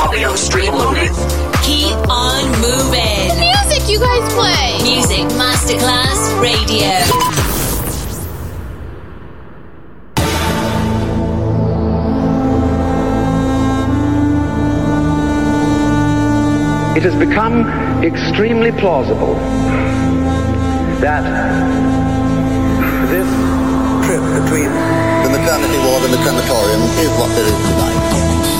Audio stream loaded. Keep on moving. The Music you guys play. Music Masterclass Radio. It has become extremely plausible that this trip between the maternity ward and the crematorium is what there is tonight.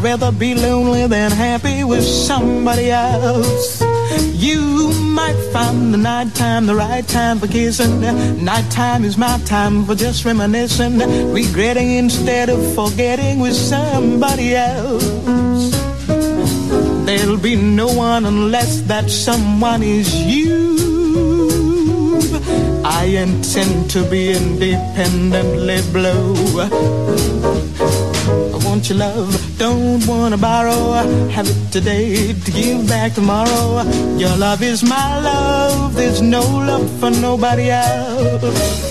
Rather be lonely than happy with somebody else. You might find the nighttime the right time for kissing. Nighttime is my time for just reminiscing, regretting instead of forgetting with somebody else. There'll be no one unless that someone is you. I intend to be independently blue. Want your love, don't wanna borrow. Have it today to give back tomorrow. Your love is my love, there's no love for nobody else.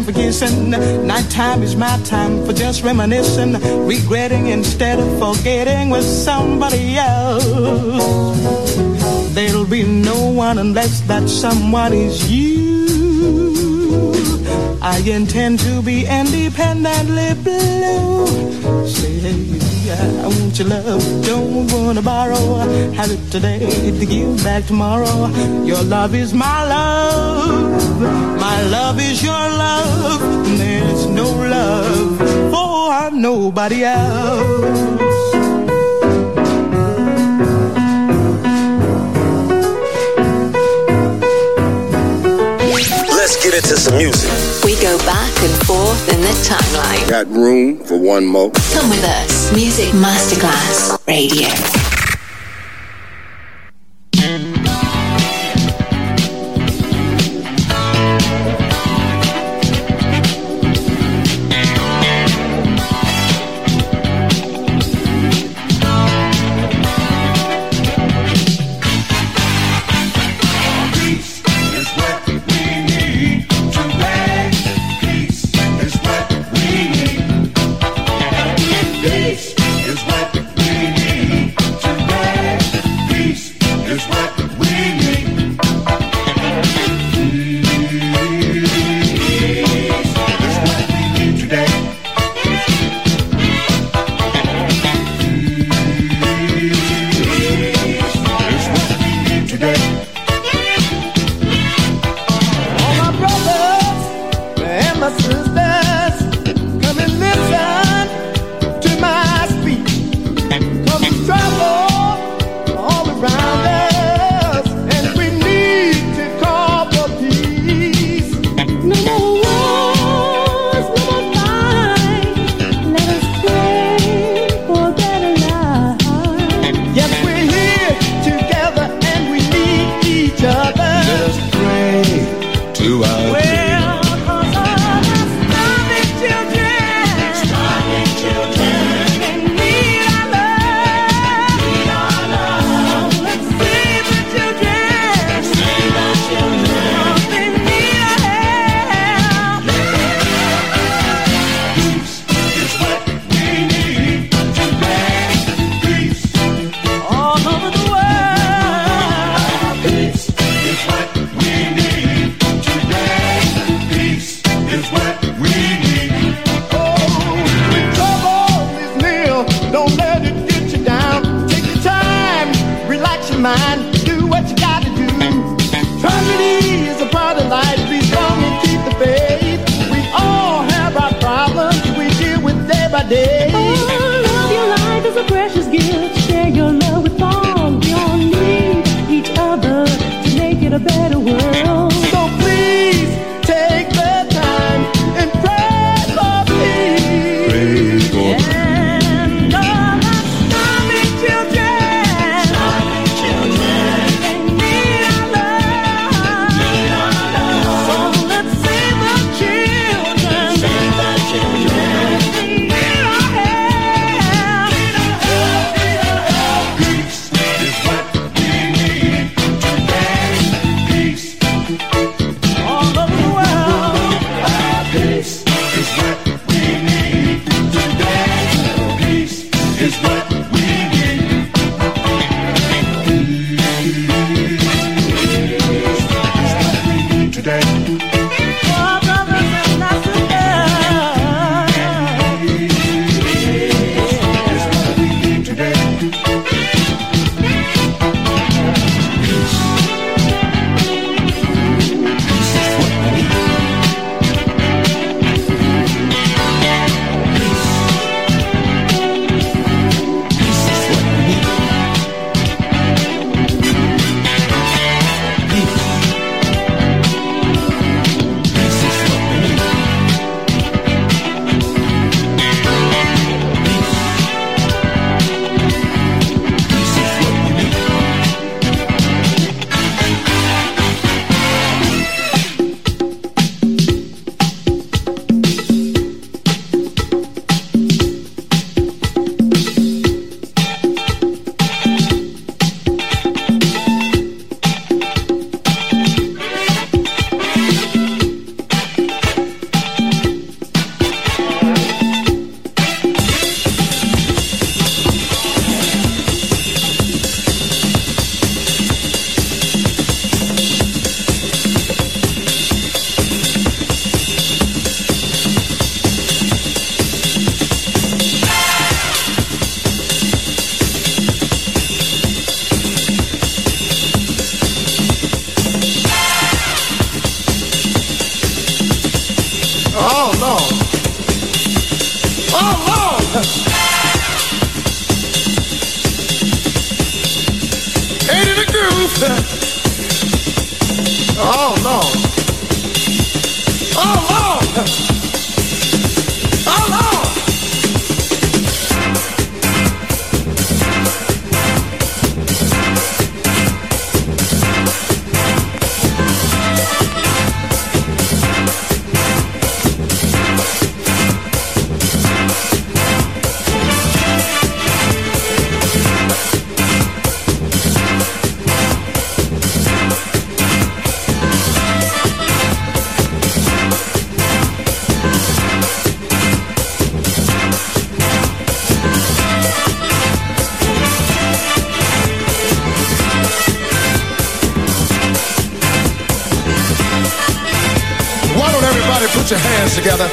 Time for kissing. Nighttime is my time for just reminiscing, regretting instead of forgetting with somebody else. There'll be no one unless that someone is you. I intend to be independently blue. Say, I want your love, don't wanna borrow. Have it today to give back tomorrow. Your love is my love, my love is your love. There's no love for nobody else. Let's get into some music. We go back and forth in the timeline. Got room for one more? Come with us. Music Masterclass Radio. Hands together?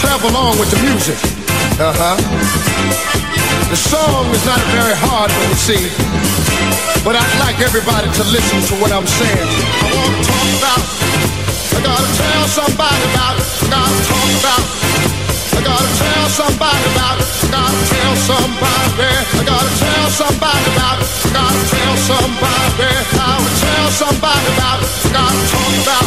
Clap along with the music. Uh huh. The song is not very hard to see, but I'd like everybody to listen to what I'm saying. I want to talk about. I gotta tell somebody about. I gotta talk about. I gotta tell somebody about. I gotta tell somebody. I gotta tell somebody about. I gotta tell somebody. I would tell somebody about. I gotta talk about.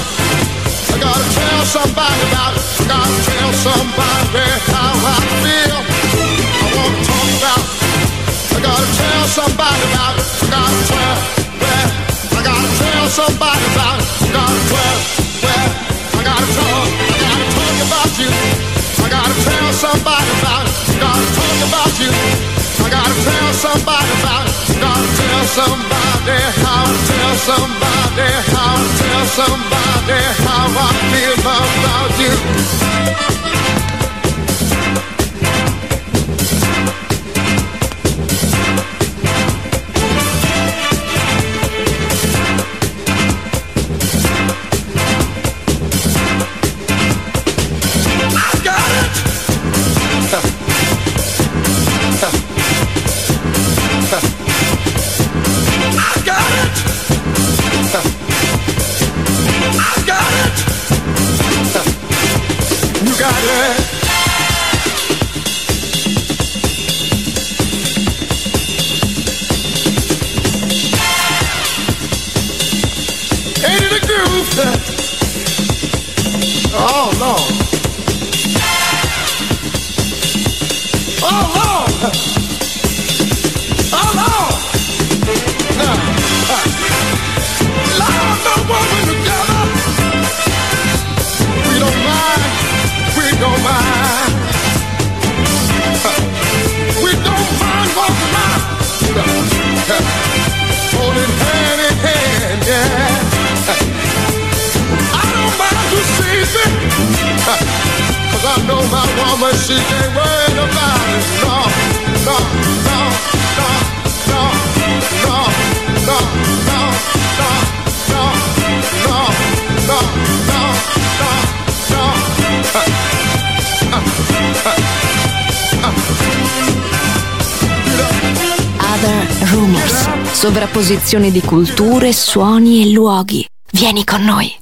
I gotta tell somebody about it. I gotta tell somebody how I feel. I wanna talk about. it. I gotta tell somebody about it. I gotta tell where. I gotta tell somebody about it. I gotta tell where. I gotta talk. I gotta talk about you. I gotta tell somebody about it. Gotta talk about you. I gotta tell somebody about it. Gotta tell somebody how tell somebody how tell somebody how I feel about you. oh Lord. Oh Lord. Oh Lord. Now, uh, Lord, no woman. know my woman, she can't worry about it. No, no, no, no, no, no, no, no, no, no, no, no, no, no, no. Uh, uh, uh, Other Rumors, sovrapposizione di culture, suoni e luoghi. Vieni con noi.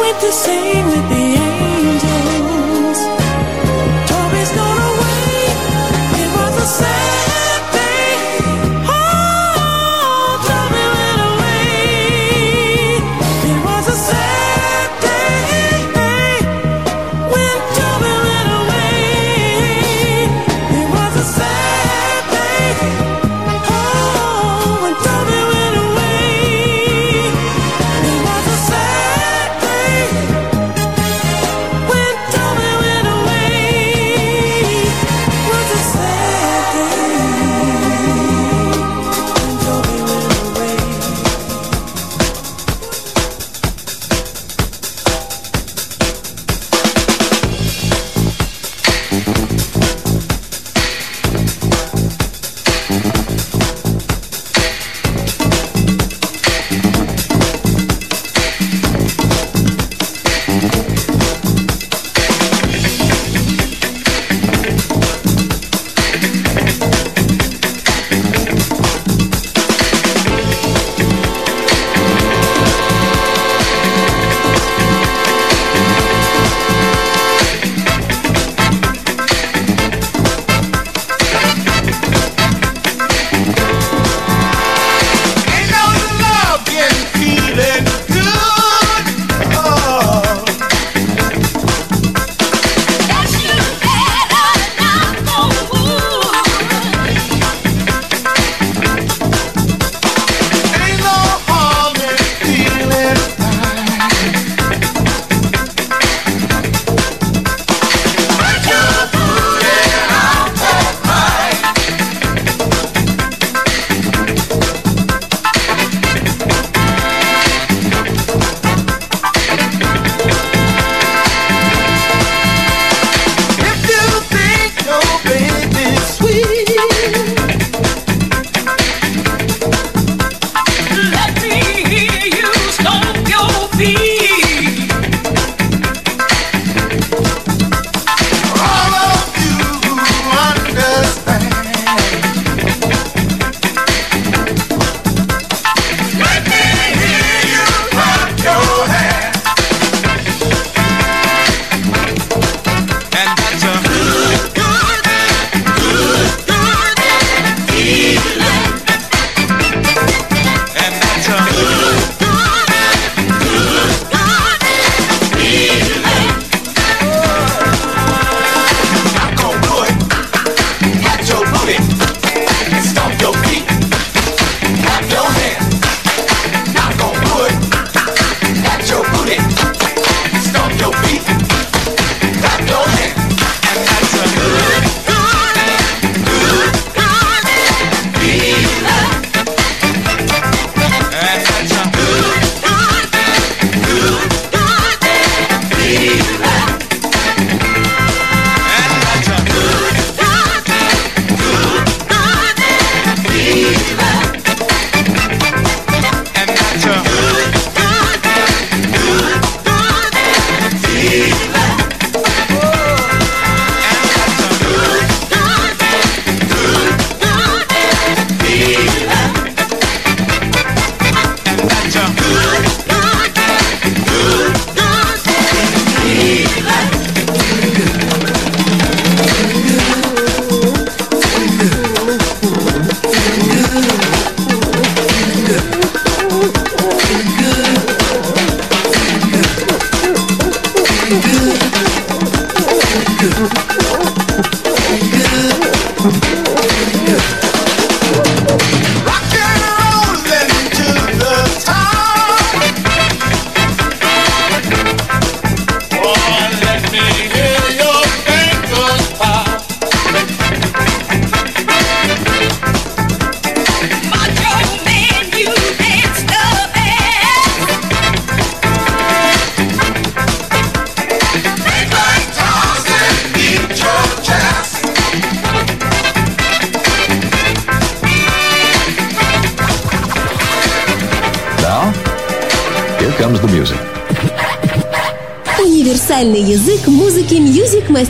with the same with the end.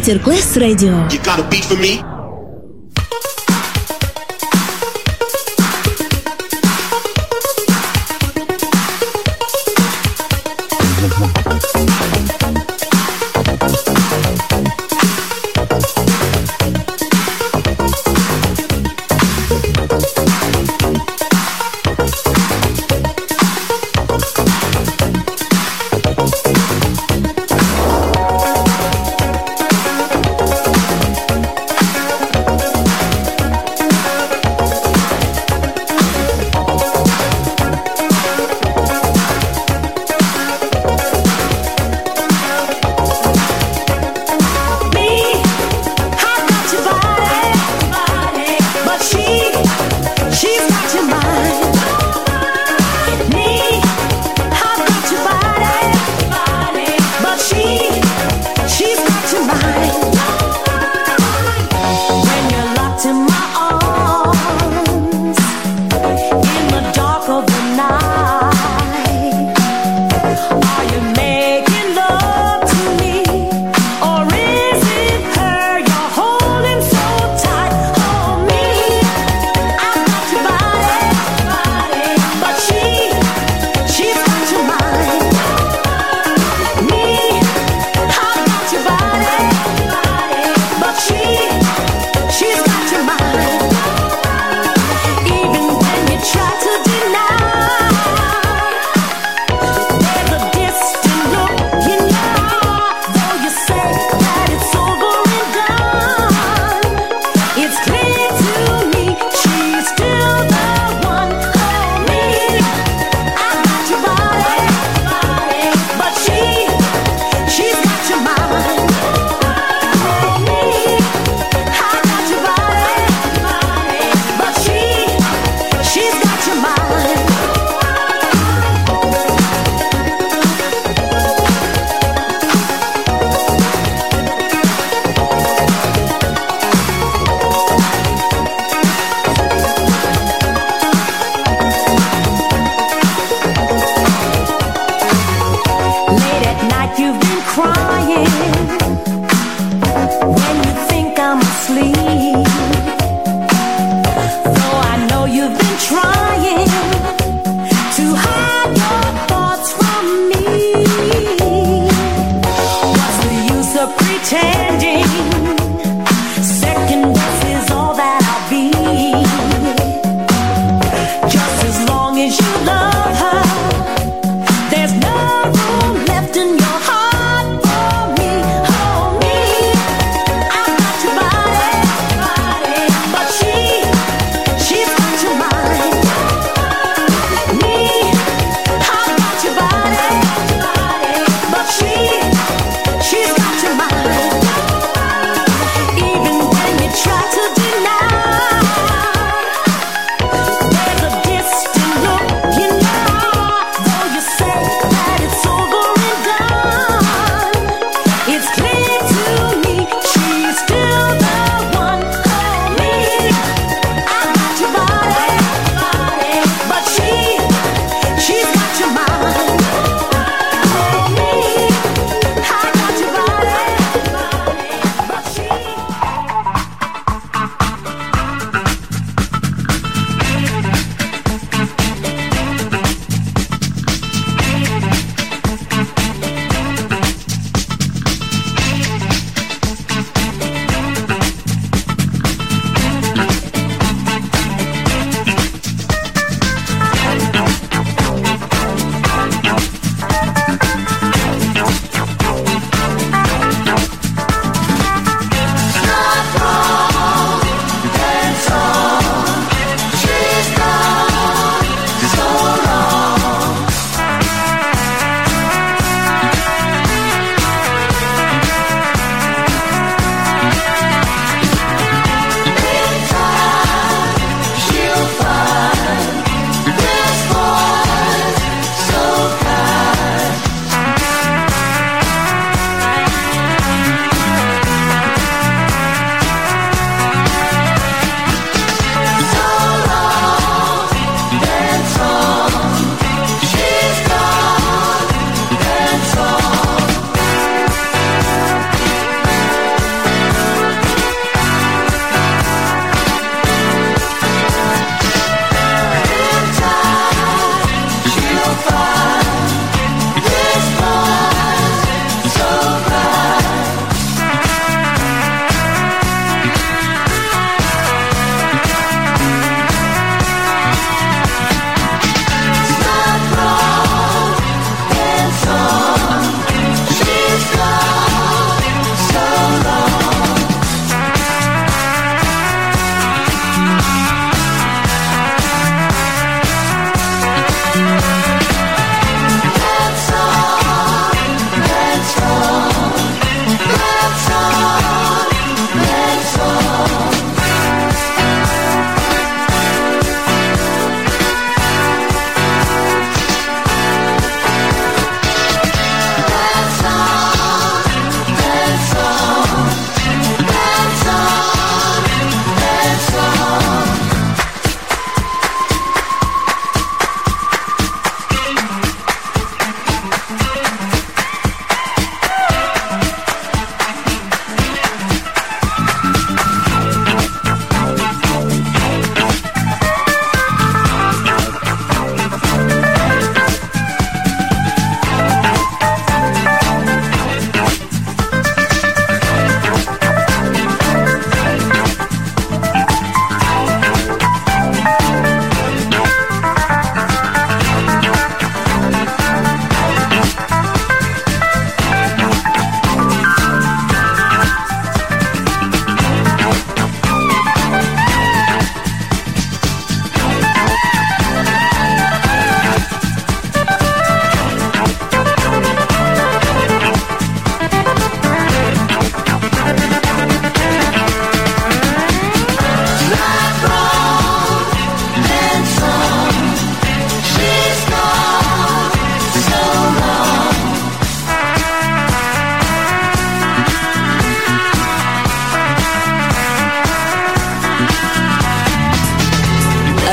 Masterclass Radio. You got a beat for me?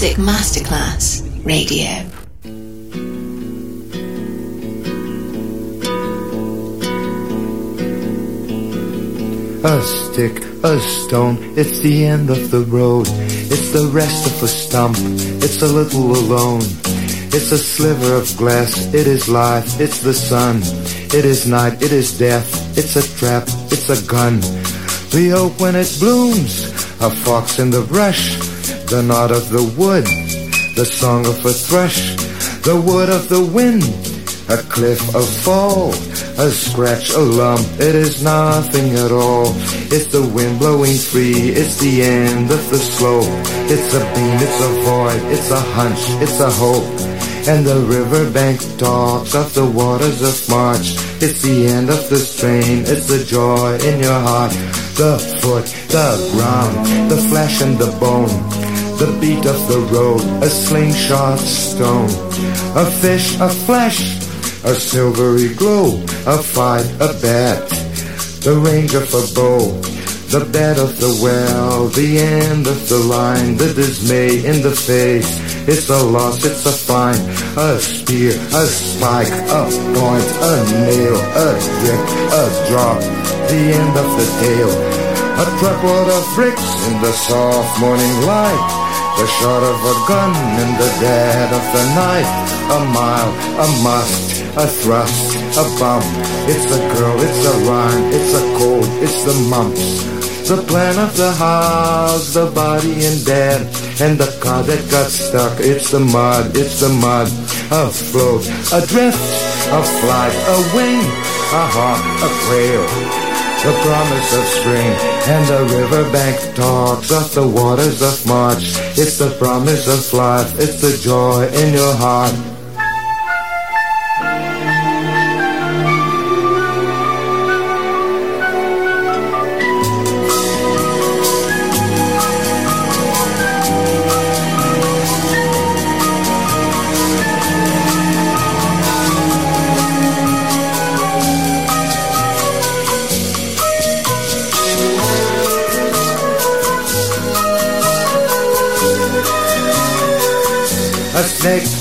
Music Masterclass Radio. A stick, a stone, it's the end of the road. It's the rest of a stump, it's a little alone. It's a sliver of glass, it is life, it's the sun. It is night, it is death, it's a trap, it's a gun. The oak when it blooms, a fox in the brush, the knot of the wood, the song of a thrush, the wood of the wind, a cliff, a fall, a scratch, a lump, it is nothing at all. It's the wind blowing free, it's the end of the slope. It's a beam, it's a void, it's a hunch, it's a hope. And the riverbank talks of the waters of March. It's the end of the strain, it's the joy in your heart. The foot, the ground, the flesh and the bone. The beat of the road, a slingshot stone. A fish, a flesh, a silvery glow, a fight, a bet, the range of a bow, the bed of the well, the end of the line, the dismay in the face. It's a loss, it's a fine, a spear, a spike, a point, a nail, a drip, a drop, the end of the tale. A truckload of bricks in the soft morning light. The shot of a gun in the dead of the night. A mile, a must, a thrust, a bump. It's a girl, it's a rhyme, it's a cold, it's the mumps. The plan of the house, the body in bed, and the car that got stuck. It's the mud, it's the mud. A float, a drift, a flight, a wing, a hawk, a quail the promise of spring and the riverbank talks of the waters of March. It's the promise of life, it's the joy in your heart.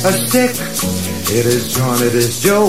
A stick. It is John, it is Joe.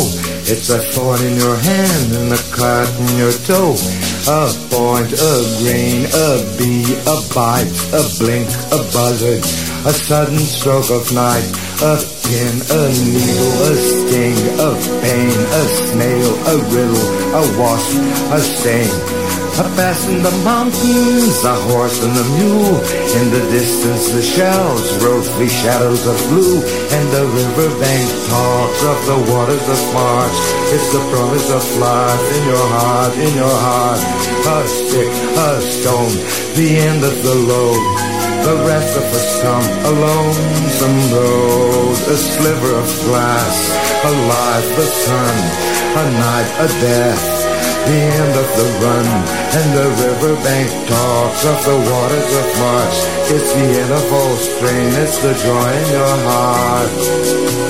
It's a thorn in your hand and a cut in your toe. A point, a grain, a bee, a bite, a blink, a buzzard, a sudden stroke of night, a pin, a needle, a sting, a pain, a snail, a riddle, a wasp, a stain. A pass in the mountains, a horse and a mule. In the distance, the shells, rosy shadows of blue. And the riverbank talks of the waters of March. It's the promise of life in your heart, in your heart. A stick, a stone, the end of the load. The rest of a stump, a lonesome road. A sliver of glass, a life, the sun. A night, a death the end of the run, and the riverbank talks of the waters of March. It's the end of all strain, it's the joy in your heart.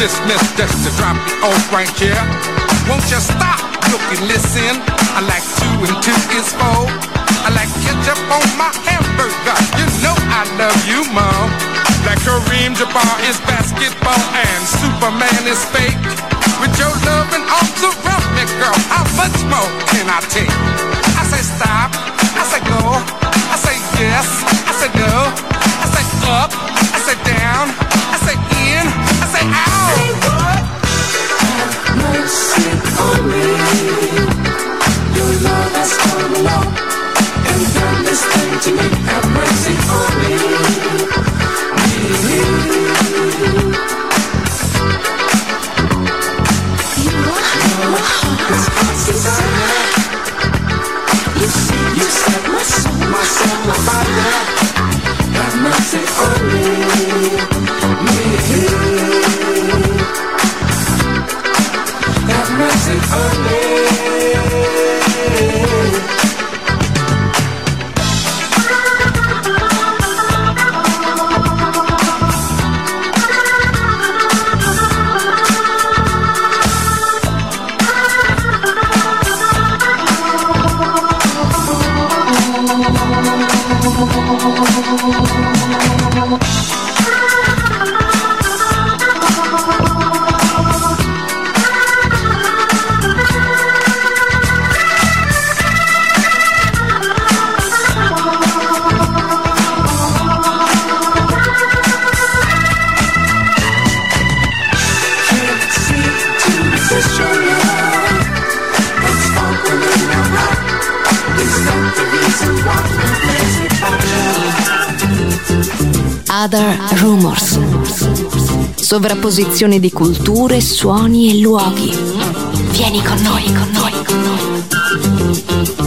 Consciousness just to drop you off right here. Won't you stop, look and listen? I like two and two is four. I like ketchup on my hamburger. You know I love you, mom. Like Kareem Jabbar is basketball and Superman is fake. With your love loving arms around me, girl, how much more can I take? I say stop, I say go, I say yes, I say no, I say up, Sovrapposizione di culture, suoni e luoghi. Vieni con noi, con noi, con noi.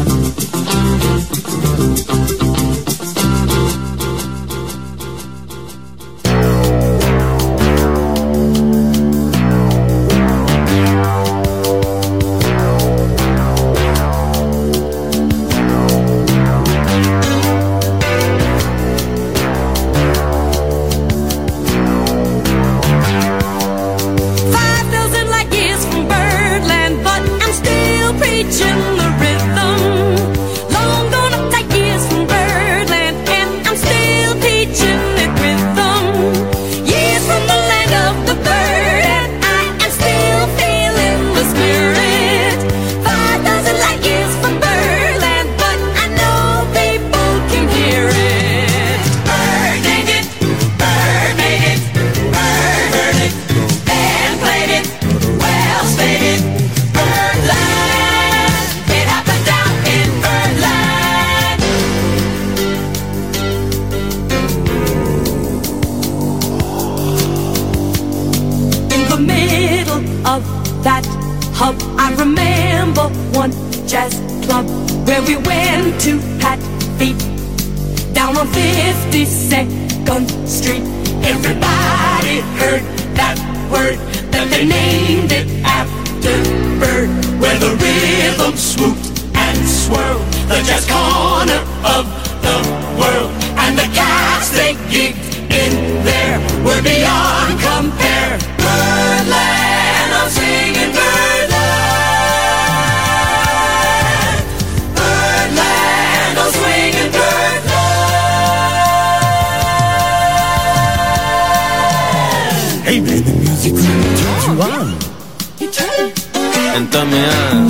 Hub, I remember one jazz club where we went to pat feet down on 52nd Street. Everybody heard that word that they named it after Bird, where the rhythm swooped and swirled, the jazz corner of the world, and the cats they gigged in there were beyond compare. Entamea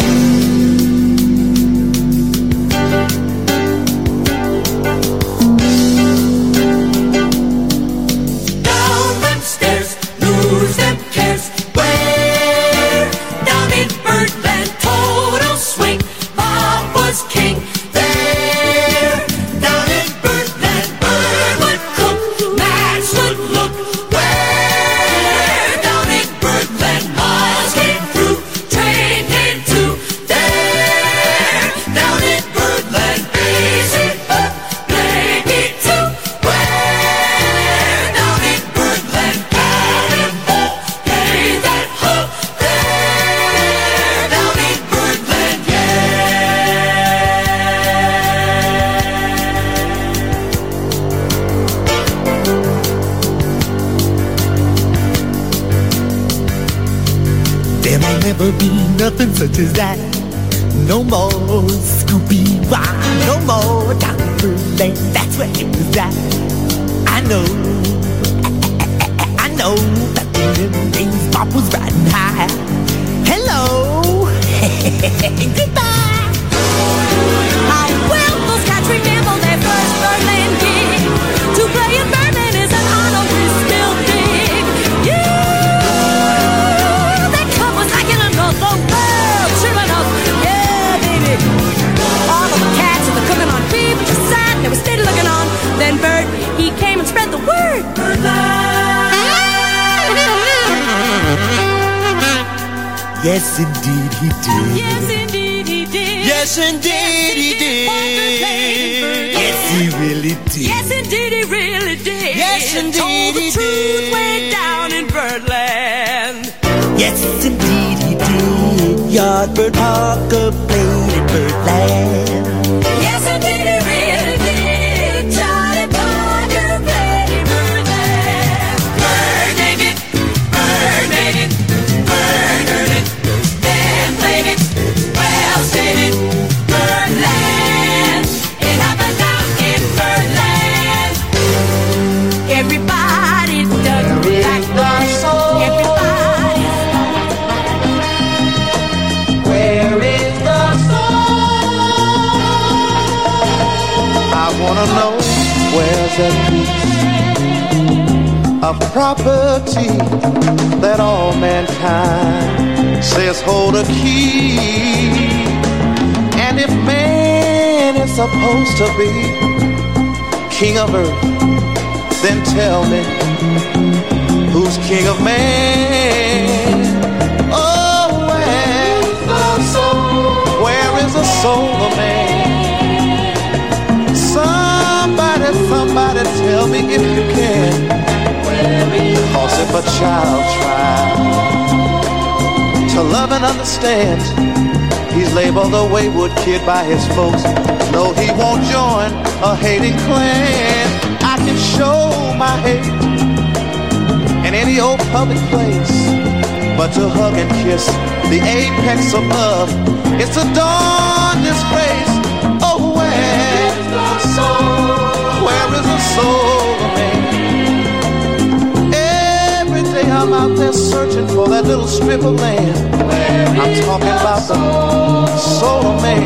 such as that. No more Scooby Wah, no more Dr. Lane. That's where it was at. I know, I know that in them days Bob was riding high. Hello, goodbye. How will those cats remember their first Berlin gig? To play in spread the word. Yes, indeed he did. Yes, indeed he did. Yes, indeed he did. Yes, he really did. Yes, indeed he really did. Yes, indeed he Told the truth did. way down in Birdland. Yes, indeed he did. Yardbird Parker played in Birdland. Property that all mankind says hold a key. And if man is supposed to be king of earth, then tell me who's king of man? A child tries to love and understand, he's labeled a wayward kid by his folks. No, he won't join a hating clan. I can show my hate in any old public place. But to hug and kiss the apex of love, it's a dawn disgrace. Oh, where is the soul? Where is the soul I'm out there searching for that little strip of land. I'm talking about the soul of man.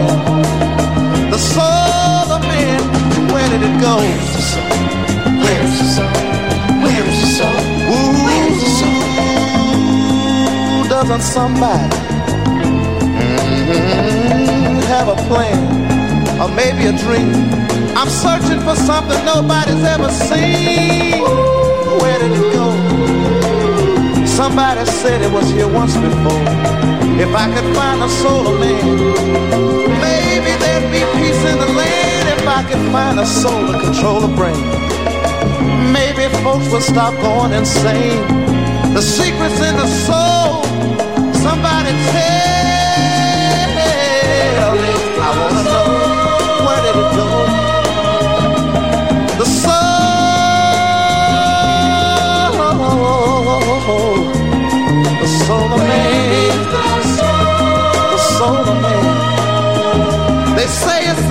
The soul of man. Where did it go? Where is the soul? Where is the soul? Where is the soul? Doesn't somebody mm, have a plan or maybe a dream? I'm searching for something nobody's ever seen. Where did it go? Somebody said it was here once before. If I could find the soul of man, maybe there'd be peace in the land. If I could find a soul to control the brain, maybe folks would stop going insane. The secrets in the soul. Somebody tell me. I wanna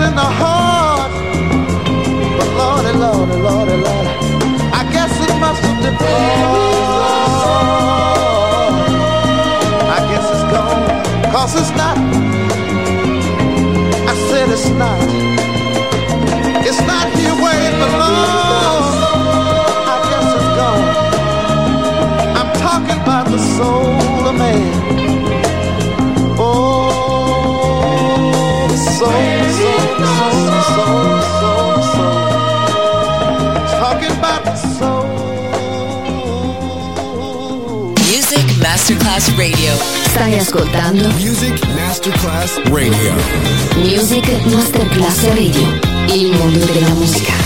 in the heart, but Lordy, oh Lordy, oh Lordy, oh Lordy, I guess it must have departed. I guess it's gone, cause it's Masterclass Radio. Stai ascoltando Music Masterclass Radio. Music Masterclass Radio. Il mondo della musica.